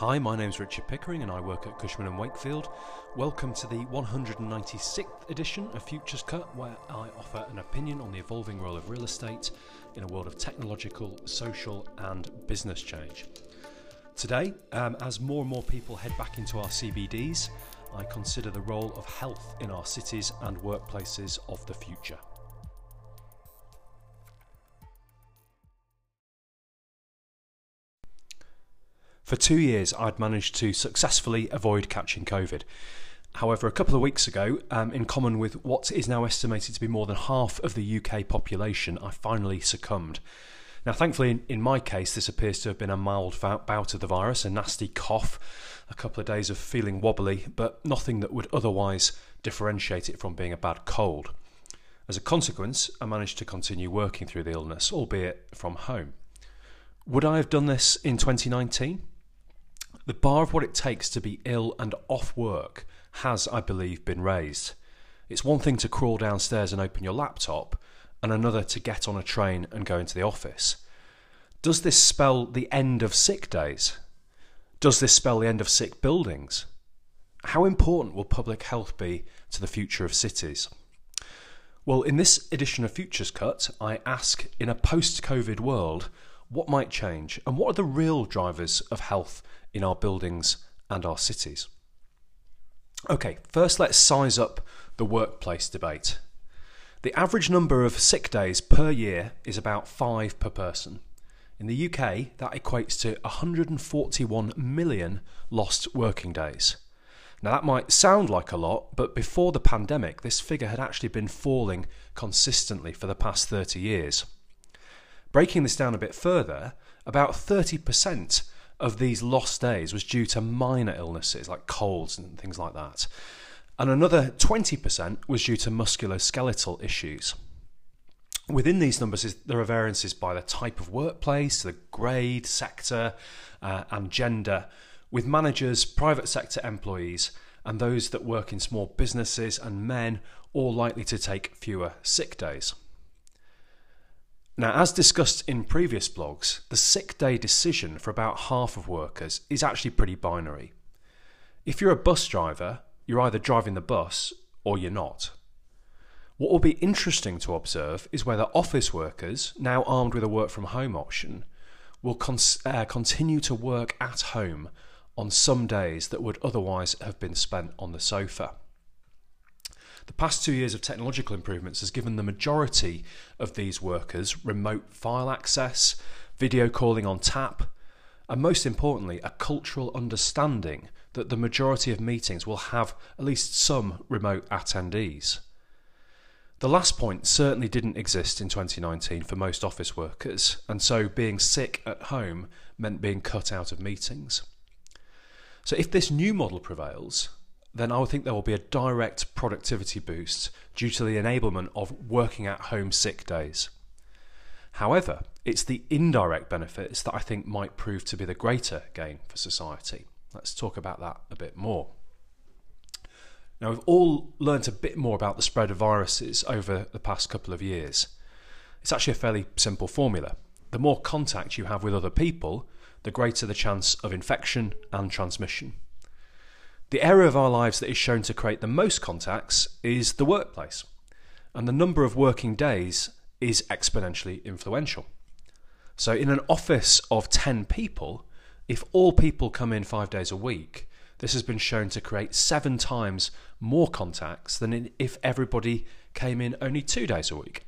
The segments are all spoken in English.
Hi, my name's Richard Pickering and I work at Cushman Wakefield. Welcome to the 196th edition of Futures Cut, where I offer an opinion on the evolving role of real estate in a world of technological, social, and business change. Today, um, as more and more people head back into our CBDs, I consider the role of health in our cities and workplaces of the future. For two years, I'd managed to successfully avoid catching COVID. However, a couple of weeks ago, um, in common with what is now estimated to be more than half of the UK population, I finally succumbed. Now, thankfully, in, in my case, this appears to have been a mild bout of the virus, a nasty cough, a couple of days of feeling wobbly, but nothing that would otherwise differentiate it from being a bad cold. As a consequence, I managed to continue working through the illness, albeit from home. Would I have done this in 2019? The bar of what it takes to be ill and off work has, I believe, been raised. It's one thing to crawl downstairs and open your laptop, and another to get on a train and go into the office. Does this spell the end of sick days? Does this spell the end of sick buildings? How important will public health be to the future of cities? Well, in this edition of Futures Cut, I ask in a post COVID world, what might change and what are the real drivers of health in our buildings and our cities. Okay, first let's size up the workplace debate. The average number of sick days per year is about five per person. In the UK, that equates to 141 million lost working days. Now, that might sound like a lot, but before the pandemic, this figure had actually been falling consistently for the past 30 years. Breaking this down a bit further, about 30% of these lost days was due to minor illnesses like colds and things like that. And another 20% was due to musculoskeletal issues. Within these numbers, there are variances by the type of workplace, the grade, sector, uh, and gender, with managers, private sector employees, and those that work in small businesses and men all likely to take fewer sick days. Now, as discussed in previous blogs, the sick day decision for about half of workers is actually pretty binary. If you're a bus driver, you're either driving the bus or you're not. What will be interesting to observe is whether office workers, now armed with a work from home option, will con- uh, continue to work at home on some days that would otherwise have been spent on the sofa. The past two years of technological improvements has given the majority of these workers remote file access, video calling on tap, and most importantly, a cultural understanding that the majority of meetings will have at least some remote attendees. The last point certainly didn't exist in 2019 for most office workers, and so being sick at home meant being cut out of meetings. So, if this new model prevails, then I would think there will be a direct productivity boost due to the enablement of working at home sick days. However, it's the indirect benefits that I think might prove to be the greater gain for society. Let's talk about that a bit more. Now, we've all learnt a bit more about the spread of viruses over the past couple of years. It's actually a fairly simple formula. The more contact you have with other people, the greater the chance of infection and transmission. The area of our lives that is shown to create the most contacts is the workplace, and the number of working days is exponentially influential. So, in an office of 10 people, if all people come in five days a week, this has been shown to create seven times more contacts than if everybody came in only two days a week.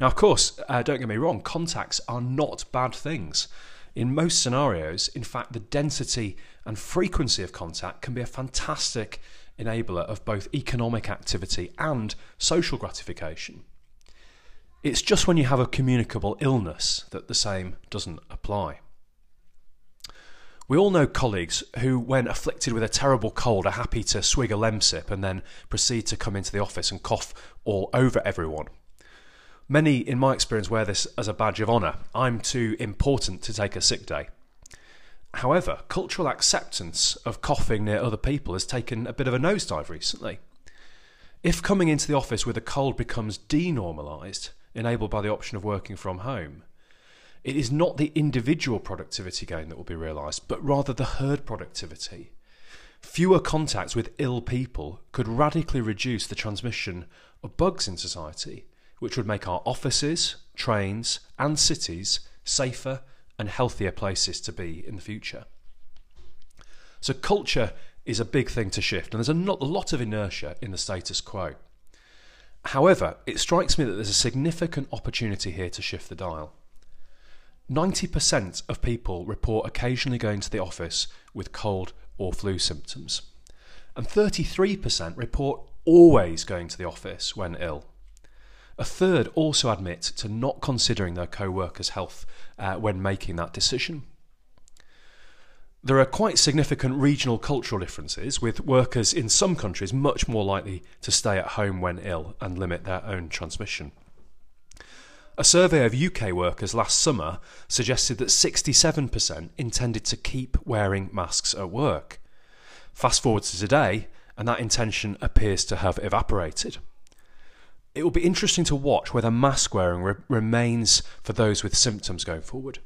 Now, of course, uh, don't get me wrong, contacts are not bad things. In most scenarios, in fact, the density and frequency of contact can be a fantastic enabler of both economic activity and social gratification. It's just when you have a communicable illness that the same doesn't apply. We all know colleagues who, when afflicted with a terrible cold, are happy to swig a Lemsip and then proceed to come into the office and cough all over everyone. Many, in my experience, wear this as a badge of honour. I'm too important to take a sick day. However, cultural acceptance of coughing near other people has taken a bit of a nosedive recently. If coming into the office with a cold becomes denormalised, enabled by the option of working from home, it is not the individual productivity gain that will be realised, but rather the herd productivity. Fewer contacts with ill people could radically reduce the transmission of bugs in society, which would make our offices, trains, and cities safer and healthier places to be in the future. So, culture is a big thing to shift, and there's a lot of inertia in the status quo. However, it strikes me that there's a significant opportunity here to shift the dial. 90% of people report occasionally going to the office with cold or flu symptoms, and 33% report always going to the office when ill. A third also admit to not considering their co workers' health uh, when making that decision. There are quite significant regional cultural differences, with workers in some countries much more likely to stay at home when ill and limit their own transmission. A survey of UK workers last summer suggested that 67% intended to keep wearing masks at work. Fast forward to today, and that intention appears to have evaporated. It will be interesting to watch whether mask wearing re- remains for those with symptoms going forward.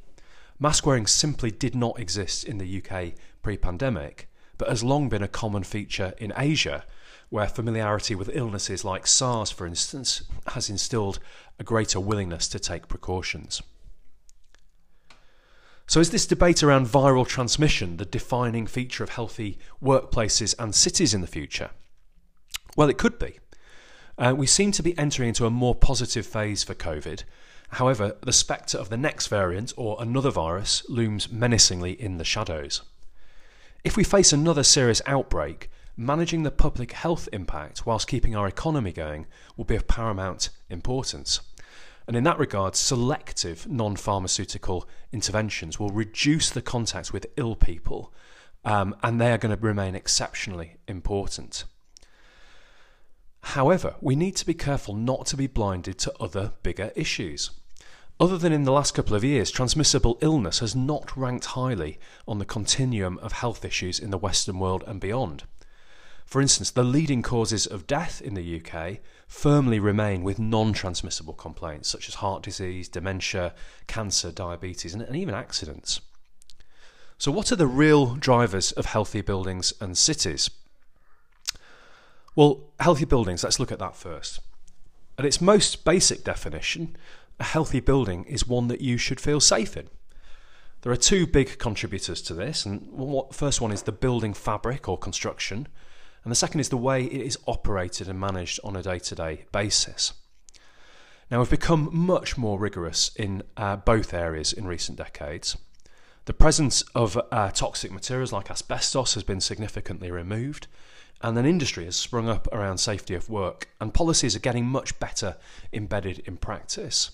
Mask wearing simply did not exist in the UK pre pandemic, but has long been a common feature in Asia, where familiarity with illnesses like SARS, for instance, has instilled a greater willingness to take precautions. So, is this debate around viral transmission the defining feature of healthy workplaces and cities in the future? Well, it could be. Uh, we seem to be entering into a more positive phase for COVID. However, the spectre of the next variant or another virus looms menacingly in the shadows. If we face another serious outbreak, managing the public health impact whilst keeping our economy going will be of paramount importance. And in that regard, selective non pharmaceutical interventions will reduce the contact with ill people, um, and they are going to remain exceptionally important. However, we need to be careful not to be blinded to other bigger issues. Other than in the last couple of years, transmissible illness has not ranked highly on the continuum of health issues in the Western world and beyond. For instance, the leading causes of death in the UK firmly remain with non transmissible complaints such as heart disease, dementia, cancer, diabetes, and, even accidents. So, what are the real drivers of healthy buildings and cities? Well, healthy buildings, let's look at that first. At its most basic definition, a healthy building is one that you should feel safe in. There are two big contributors to this, and the first one is the building fabric or construction, and the second is the way it is operated and managed on a day to day basis. Now, we've become much more rigorous in uh, both areas in recent decades. The presence of uh, toxic materials like asbestos has been significantly removed, and an industry has sprung up around safety of work, and policies are getting much better embedded in practice.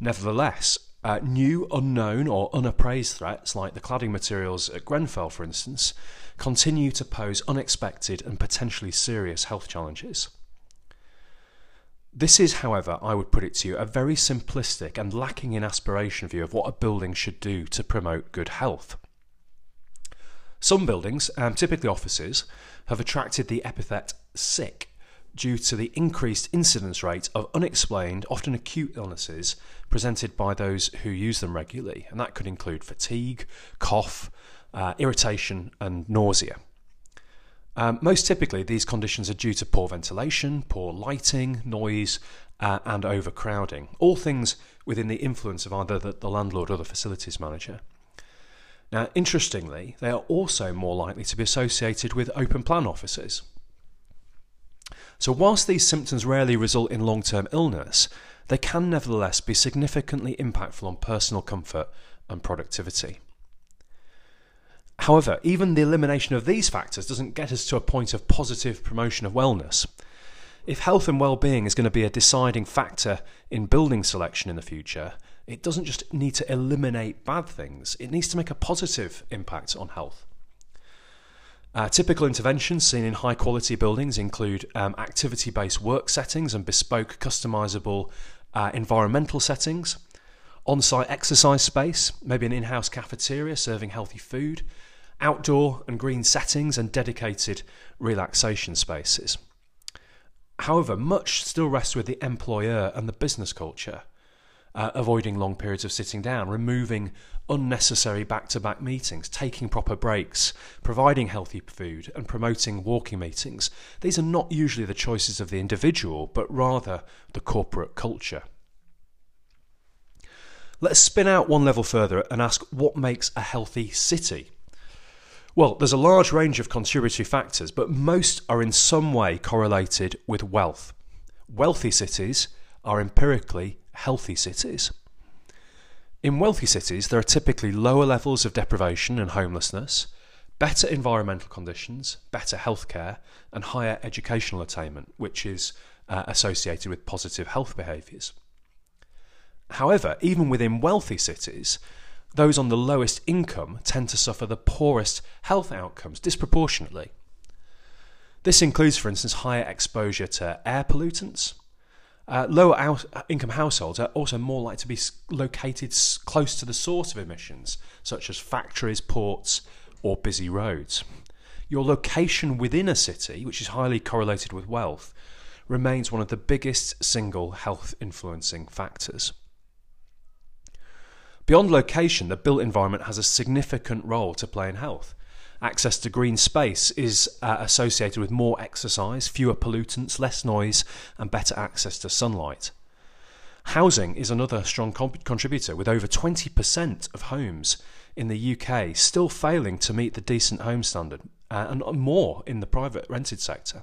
Nevertheless, uh, new, unknown, or unappraised threats, like the cladding materials at Grenfell, for instance, continue to pose unexpected and potentially serious health challenges. This is, however, I would put it to you, a very simplistic and lacking in aspiration view of what a building should do to promote good health. Some buildings, um, typically offices, have attracted the epithet sick due to the increased incidence rate of unexplained, often acute illnesses presented by those who use them regularly, and that could include fatigue, cough, uh, irritation, and nausea. Um, most typically, these conditions are due to poor ventilation, poor lighting, noise, uh, and overcrowding, all things within the influence of either the, the landlord or the facilities manager. Now, interestingly, they are also more likely to be associated with open plan offices. So, whilst these symptoms rarely result in long term illness, they can nevertheless be significantly impactful on personal comfort and productivity. However, even the elimination of these factors doesn't get us to a point of positive promotion of wellness. If health and well-being is going to be a deciding factor in building selection in the future, it doesn't just need to eliminate bad things, it needs to make a positive impact on health. Uh, typical interventions seen in high quality buildings include um, activity based work settings and bespoke customizable uh, environmental settings, on site exercise space, maybe an in house cafeteria serving healthy food, outdoor and green settings, and dedicated relaxation spaces. However, much still rests with the employer and the business culture. uh, avoiding long periods of sitting down, removing unnecessary back to back meetings, taking proper breaks, providing healthy food, and promoting walking meetings. These are not usually the choices of the individual, but rather the corporate culture. Let's spin out one level further and ask what makes a healthy city? Well, there's a large range of contributory factors, but most are in some way correlated with wealth. Wealthy cities are empirically healthy cities. In wealthy cities, there are typically lower levels of deprivation and homelessness, better environmental conditions, better healthcare, and higher educational attainment, which is uh, associated with positive health behaviours. However, even within wealthy cities, those on the lowest income tend to suffer the poorest health outcomes disproportionately. This includes, for instance, higher exposure to air pollutants. Uh, lower out- income households are also more likely to be located close to the source of emissions, such as factories, ports, or busy roads. Your location within a city, which is highly correlated with wealth, remains one of the biggest single health influencing factors. Beyond location, the built environment has a significant role to play in health. Access to green space is uh, associated with more exercise, fewer pollutants, less noise, and better access to sunlight. Housing is another strong contributor, with over 20% of homes in the UK still failing to meet the decent home standard, uh, and more in the private rented sector.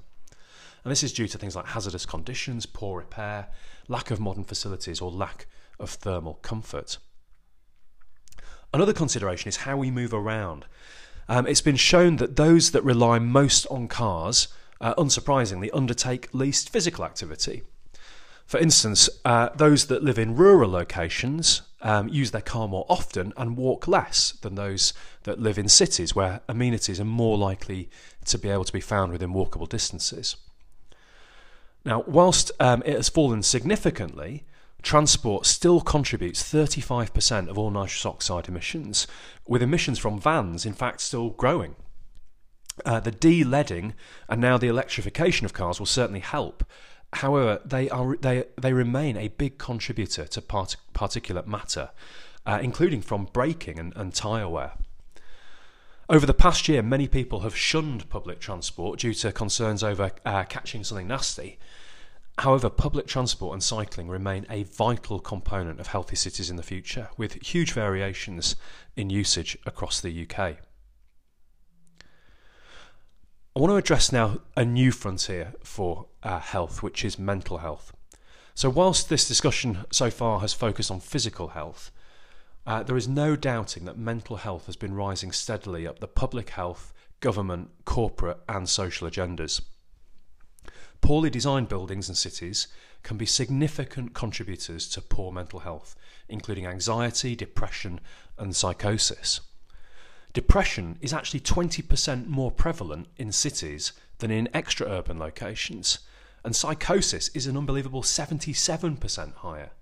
And this is due to things like hazardous conditions, poor repair, lack of modern facilities, or lack of thermal comfort. Another consideration is how we move around. Um, it's been shown that those that rely most on cars, uh, unsurprisingly, undertake least physical activity. For instance, uh, those that live in rural locations um, use their car more often and walk less than those that live in cities where amenities are more likely to be able to be found within walkable distances. Now, whilst um, it has fallen significantly, transport still contributes 35% of all nitrous oxide emissions, with emissions from vans, in fact, still growing. Uh, the de-leading and now the electrification of cars will certainly help. However, they are they they remain a big contributor to part- particulate matter, uh, including from braking and, and tyre wear. Over the past year, many people have shunned public transport due to concerns over uh, catching something nasty. However, public transport and cycling remain a vital component of healthy cities in the future, with huge variations in usage across the UK. I want to address now a new frontier for uh, health, which is mental health. So, whilst this discussion so far has focused on physical health, uh, there is no doubting that mental health has been rising steadily up the public health, government, corporate, and social agendas. Poorly designed buildings and cities can be significant contributors to poor mental health, including anxiety, depression, and psychosis. Depression is actually 20% more prevalent in cities than in extra urban locations, and psychosis is an unbelievable 77% higher.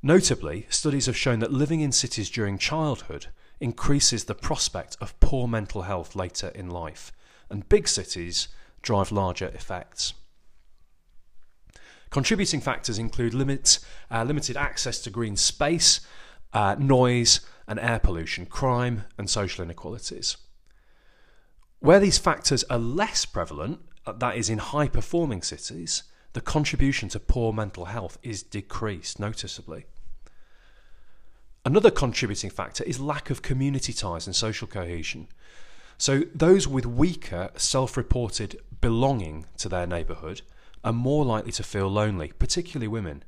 Notably, studies have shown that living in cities during childhood increases the prospect of poor mental health later in life, and big cities drive larger effects. Contributing factors include limit, uh, limited access to green space, uh, noise and air pollution, crime, and social inequalities. Where these factors are less prevalent, uh, that is, in high performing cities, the contribution to poor mental health is decreased noticeably. Another contributing factor is lack of community ties and social cohesion. So, those with weaker self reported belonging to their neighbourhood are more likely to feel lonely, particularly women.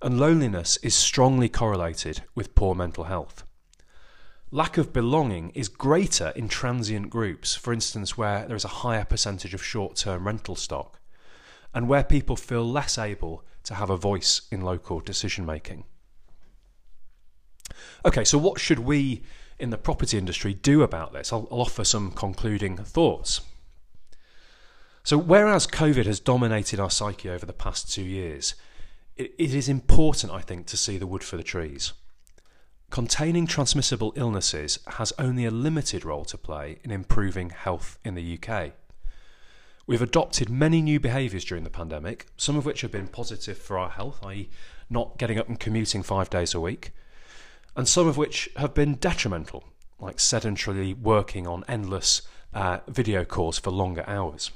And loneliness is strongly correlated with poor mental health. Lack of belonging is greater in transient groups, for instance, where there is a higher percentage of short term rental stock, and where people feel less able to have a voice in local decision making. Okay, so what should we in the property industry do about this? I'll, I'll offer some concluding thoughts. So, whereas COVID has dominated our psyche over the past two years, it, it is important, I think, to see the wood for the trees. Containing transmissible illnesses has only a limited role to play in improving health in the UK. We've adopted many new behaviours during the pandemic, some of which have been positive for our health, i.e., not getting up and commuting five days a week, and some of which have been detrimental, like sedentarily working on endless uh, video calls for longer hours.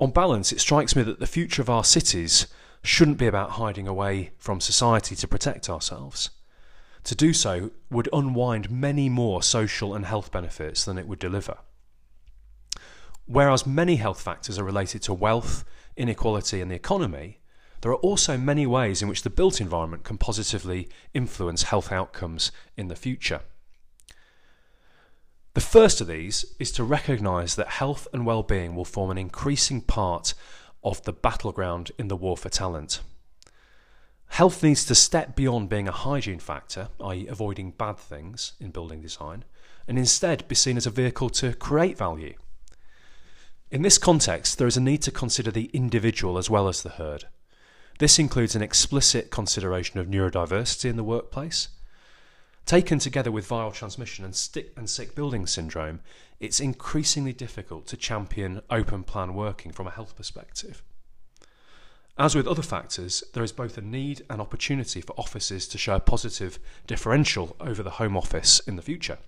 On balance, it strikes me that the future of our cities shouldn't be about hiding away from society to protect ourselves. To do so would unwind many more social and health benefits than it would deliver. Whereas many health factors are related to wealth, inequality, and the economy, there are also many ways in which the built environment can positively influence health outcomes in the future. The first of these is to recognise that health and well-being will form an increasing part of the battleground in the war for talent. Health needs to step beyond being a hygiene factor, i.e., avoiding bad things in building design, and instead be seen as a vehicle to create value. In this context, there is a need to consider the individual as well as the herd. This includes an explicit consideration of neurodiversity in the workplace. Taken together with viral transmission and, stick and sick building syndrome, it's increasingly difficult to champion open plan working from a health perspective. As with other factors, there is both a need and opportunity for offices to show a positive differential over the home office in the future.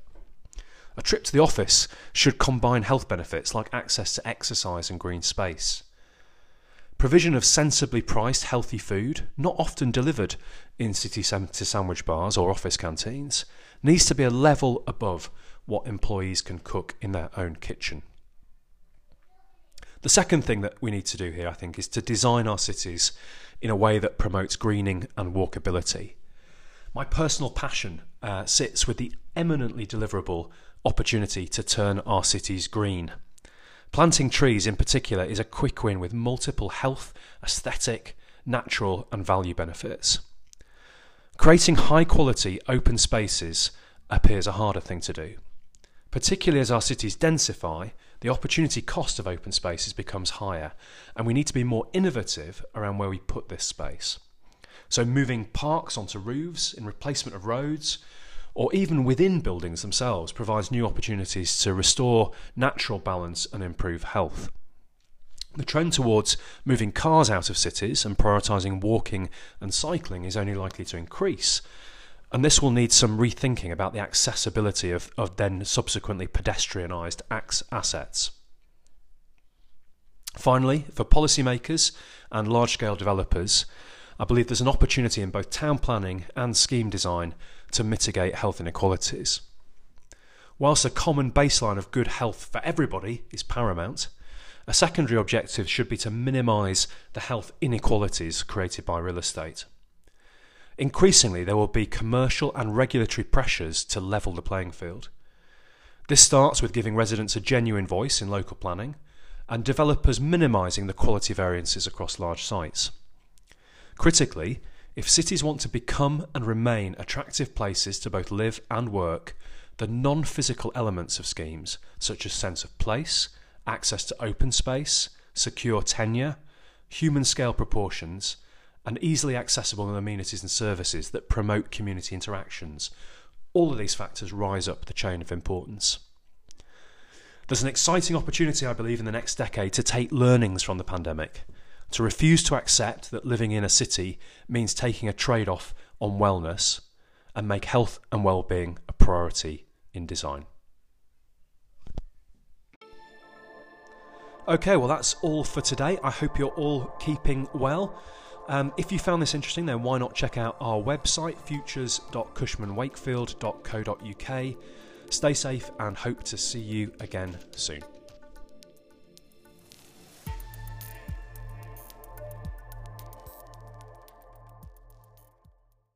A trip to the office should combine health benefits like access to exercise and green space. Provision of sensibly priced healthy food, not often delivered in city sandwich bars or office canteens, needs to be a level above what employees can cook in their own kitchen. The second thing that we need to do here, I think, is to design our cities in a way that promotes greening and walkability. My personal passion uh, sits with the eminently deliverable opportunity to turn our cities green. Planting trees in particular is a quick win with multiple health, aesthetic, natural, and value benefits. Creating high quality open spaces appears a harder thing to do. Particularly as our cities densify, the opportunity cost of open spaces becomes higher, and we need to be more innovative around where we put this space. So, moving parks onto roofs in replacement of roads, or even within buildings themselves, provides new opportunities to restore natural balance and improve health. The trend towards moving cars out of cities and prioritising walking and cycling is only likely to increase. And this will need some rethinking about the accessibility of, of then subsequently pedestrianised assets. Finally, for policymakers and large scale developers, I believe there's an opportunity in both town planning and scheme design to mitigate health inequalities. Whilst a common baseline of good health for everybody is paramount, a secondary objective should be to minimise the health inequalities created by real estate. Increasingly, there will be commercial and regulatory pressures to level the playing field. This starts with giving residents a genuine voice in local planning and developers minimising the quality variances across large sites. Critically, if cities want to become and remain attractive places to both live and work, the non physical elements of schemes, such as sense of place, access to open space, secure tenure, human scale proportions, and easily accessible amenities and services that promote community interactions, all of these factors rise up the chain of importance. There's an exciting opportunity, I believe, in the next decade to take learnings from the pandemic to refuse to accept that living in a city means taking a trade off on wellness and make health and well-being a priority in design. Okay, well, that's all for today. I hope you're all keeping well. Um, if you found this interesting, then why not check out our website, futures.cushmanwakefield.co.uk. Stay safe and hope to see you again soon.